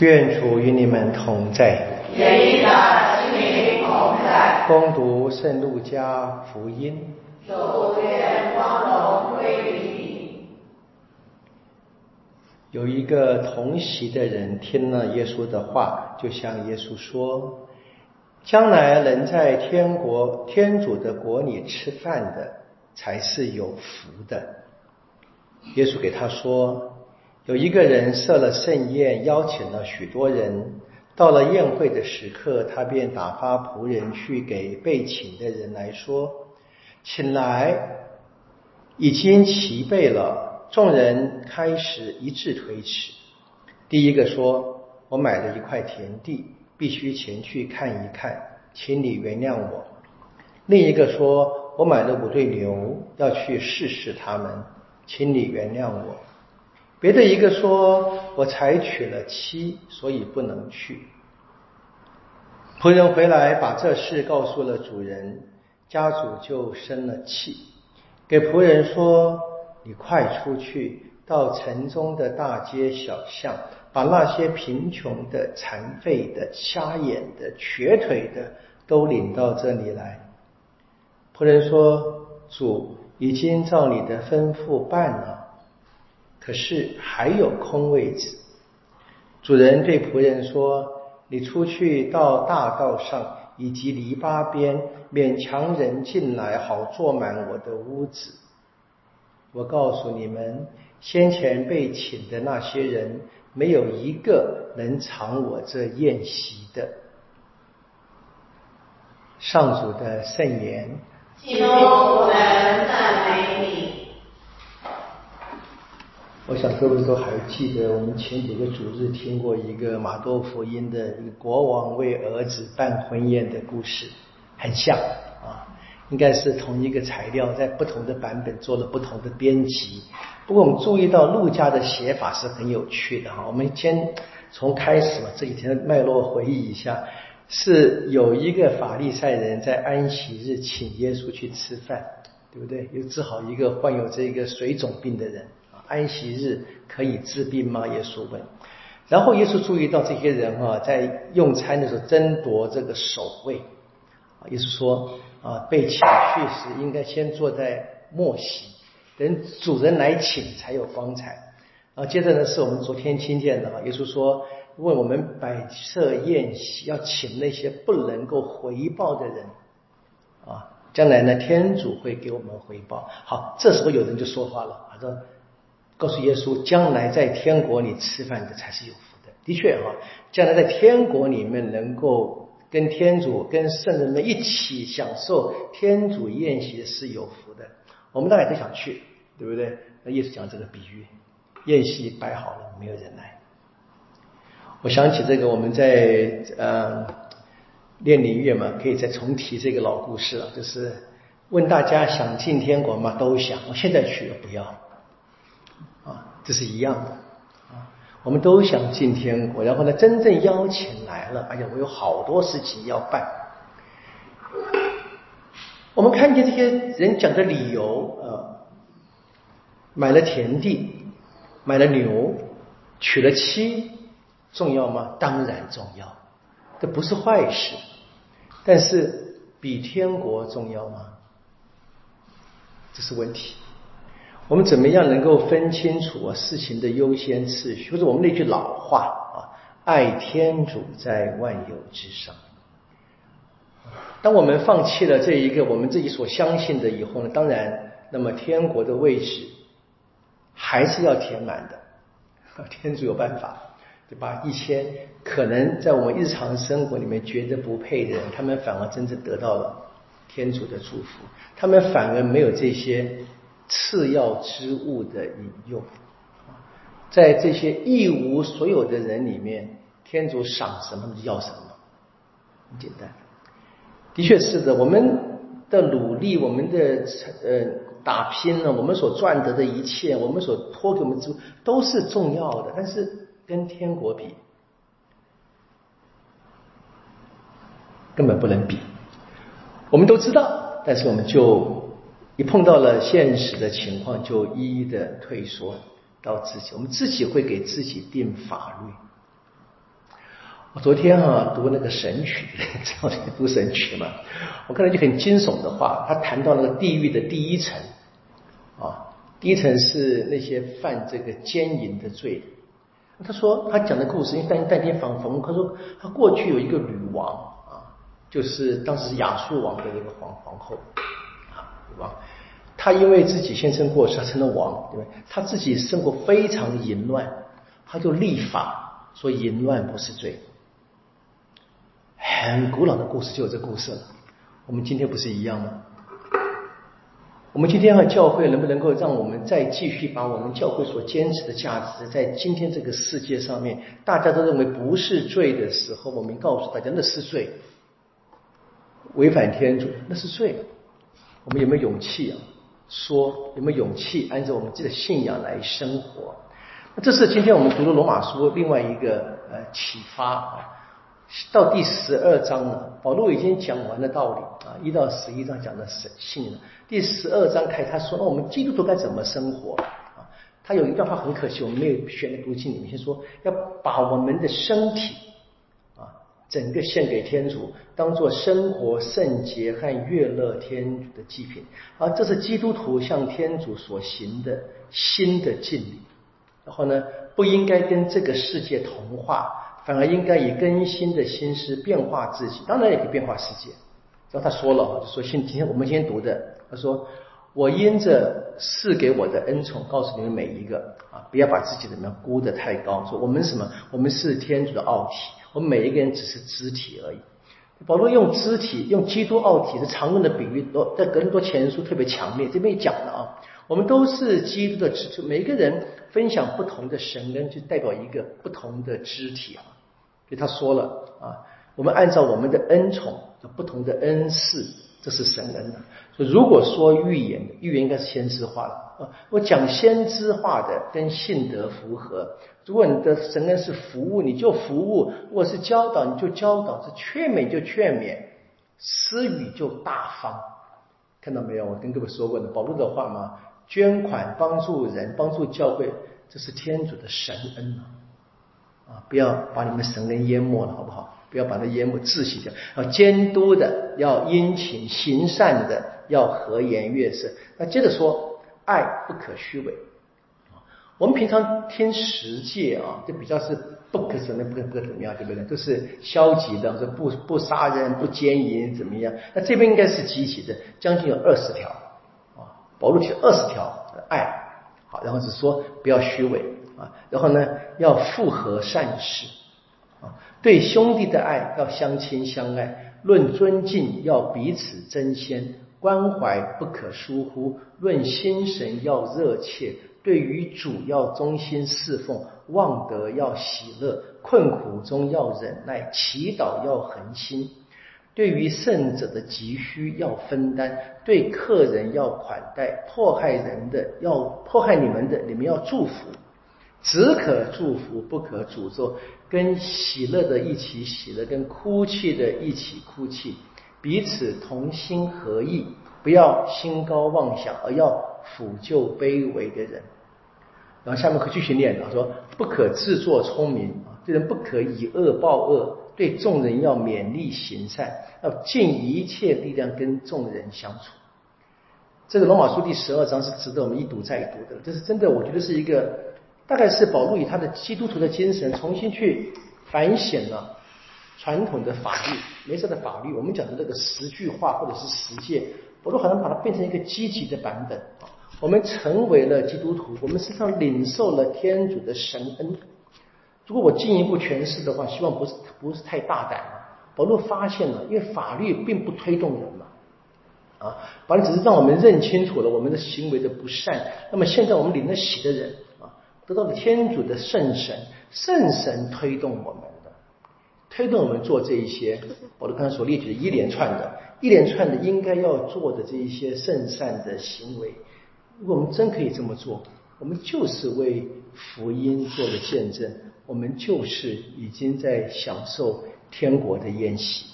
愿主与你们同在。愿你的心灵同在。恭读圣路加福音。主愿光荣归于你。有一个同席的人听了耶稣的话，就向耶稣说：“将来能在天国天主的国里吃饭的，才是有福的。”耶稣给他说。有一个人设了盛宴，邀请了许多人。到了宴会的时刻，他便打发仆人去给被请的人来说：“请来，已经齐备了。”众人开始一致推迟。第一个说：“我买了一块田地，必须前去看一看，请你原谅我。”另一个说：“我买了五对牛，要去试试他们，请你原谅我。”别的一个说：“我才娶了妻，所以不能去。”仆人回来把这事告诉了主人，家主就生了气，给仆人说：“你快出去，到城中的大街小巷，把那些贫穷的、残废的、瞎眼的、瘸腿的都领到这里来。”仆人说：“主已经照你的吩咐办了。”可是还有空位子，主人对仆人说：“你出去到大道上以及篱笆边，勉强人进来，好坐满我的屋子。我告诉你们，先前被请的那些人，没有一个能尝我这宴席的。”上主的圣言。基督，我们赞美你。我想各位都还记得，我们前几个主日听过一个马多福音的一个国王为儿子办婚宴的故事，很像啊，应该是同一个材料，在不同的版本做了不同的编辑。不过我们注意到陆家的写法是很有趣的哈。我们先从开始嘛，这几天的脉络回忆一下，是有一个法利赛人在安息日请耶稣去吃饭，对不对？又治好一个患有这个水肿病的人。安息日可以治病吗？耶稣问。然后耶稣注意到这些人啊，在用餐的时候争夺这个首位。啊，耶稣说啊，被请去时应该先坐在末席，等主人来请才有光彩。啊，接着呢，是我们昨天听见的啊，耶稣说，问我们摆设宴席要请那些不能够回报的人。啊，将来呢，天主会给我们回报。好，这时候有人就说话了，他说。告诉耶稣，将来在天国里吃饭的才是有福的。的确哈，将来在天国里面能够跟天主、跟圣人们一起享受天主宴席是有福的。我们大家都想去，对不对？那耶稣讲这个比喻，宴席摆好了，没有人来。我想起这个，我们在呃练灵乐嘛，可以再重提这个老故事了，就是问大家想进天国吗？都想。我现在去了，不要。啊这是一样的啊，我们都想进天国，然后呢，真正邀请来了，哎呀，我有好多事情要办。我们看见这些人讲的理由啊，买了田地，买了牛，娶了妻，重要吗？当然重要，这不是坏事。但是比天国重要吗？这是问题。我们怎么样能够分清楚啊事情的优先次序？或者我们那句老话啊，“爱天主在万有之上”。当我们放弃了这一个我们自己所相信的以后呢？当然，那么天国的位置还是要填满的。天主有办法，对吧一些可能在我们日常生活里面觉得不配的人，他们反而真正得到了天主的祝福，他们反而没有这些。次要之物的引诱，在这些一无所有的人里面，天主赏什么要什么，很简单。的确是的，我们的努力，我们的呃打拼呢，我们所赚得的一切，我们所托给我们之都是重要的，但是跟天国比，根本不能比。我们都知道，但是我们就。一碰到了现实的情况，就一一的退缩到自己。我们自己会给自己定法律，我昨天哈读那个神曲，这读神曲嘛，我看到就很惊悚的话，他谈到那个地狱的第一层啊，第一层是那些犯这个奸淫的罪。他说他讲的故事，因为但但天访访问，他说他过去有一个女王啊，就是当时是亚述王的那个皇皇后啊，王，她因为自己先生过世，他成了王，对不对？她自己生活非常淫乱，他就立法说淫乱不是罪。很古老的故事就有这故事了。我们今天不是一样吗？我们今天和教会能不能够让我们再继续把我们教会所坚持的价值，在今天这个世界上面，大家都认为不是罪的时候，我们告诉大家那是罪，违反天主那是罪。我们有没有勇气啊？说有没有勇气按照我们自己的信仰来生活？那这是今天我们读的罗马书另外一个呃启发啊。到第十二章了，保罗已经讲完了道理啊，一到十一章讲的是信了。第十二章开，他说：“那我们基督徒该怎么生活？”啊，他有一段话很可惜，我们没有选在读经里面。先说要把我们的身体，整个献给天主，当做生活圣洁和悦乐天主的祭品。而这是基督徒向天主所行的新的敬礼。然后呢，不应该跟这个世界同化。反而应该以更新的心思变化自己，当然也可以变化世界。然后他说了，就说今今天我们今天读的，他说我因着赐给我的恩宠，告诉你们每一个啊，不要把自己怎么样估得太高。说我们什么？我们是天主的奥体，我们每一个人只是肢体而已。保罗用肢体，用基督奥体的常用的比喻，多在格林多前书特别强烈。这边也讲了啊，我们都是基督的肢体，每个人分享不同的神恩，就代表一个不同的肢体啊。所以他说了啊，我们按照我们的恩宠不同的恩赐，这是神恩的。所以如果说预言，预言应该是先知化的啊。我讲先知化的跟信德符合。如果你的神恩是服务，你就服务；如果是教导，你就教导；是劝勉就劝勉，施予就大方。看到没有？我跟各位说过的保罗的话吗？捐款帮助人，帮助教会，这是天主的神恩啊。啊，不要把你们神恩淹没了，好不好？不要把它淹没窒息掉。要监督的，要殷勤行善的，要和颜悦色。那接着说，爱不可虚伪。我们平常听十戒啊，就比较是不可什么不可不可怎么样，对不对？都是消极的，说不不杀人，不奸淫，怎么样？那这边应该是积极的，将近有二十条啊，保罗提二十条爱好，然后是说不要虚伪。啊，然后呢，要复合善事，对兄弟的爱要相亲相爱，论尊敬要彼此争先，关怀不可疏忽，论心神要热切，对于主要忠心侍奉，望德要喜乐，困苦中要忍耐，祈祷要恒心，对于圣者的急需要分担，对客人要款待，迫害人的要迫害你们的，你们要祝福。只可祝福，不可诅咒。跟喜乐的一起喜乐，跟哭泣的一起哭泣，彼此同心合意，不要心高妄想，而要抚救卑微的人。然后下面可继续念了，说不可自作聪明啊，对人不可以恶报恶，对众人要勉励行善，要尽一切力量跟众人相处。这个罗马书第十二章是值得我们一读再读的，这是真的，我觉得是一个。大概是保罗以他的基督徒的精神，重新去反省了传统的法律、没事的法律。我们讲的这个十句话或者是十诫，保罗好像把它变成一个积极的版本。我们成为了基督徒，我们身上领受了天主的神恩。如果我进一步诠释的话，希望不是不是太大胆啊。保罗发现了，因为法律并不推动人嘛，啊，法律只是让我们认清楚了我们的行为的不善。那么现在我们领了喜的人。得到了天主的圣神，圣神推动我们的，推动我们做这一些，我刚才所列举的一连串的、一连串的应该要做的这一些圣善的行为，如果我们真可以这么做，我们就是为福音做了见证，我们就是已经在享受天国的宴席。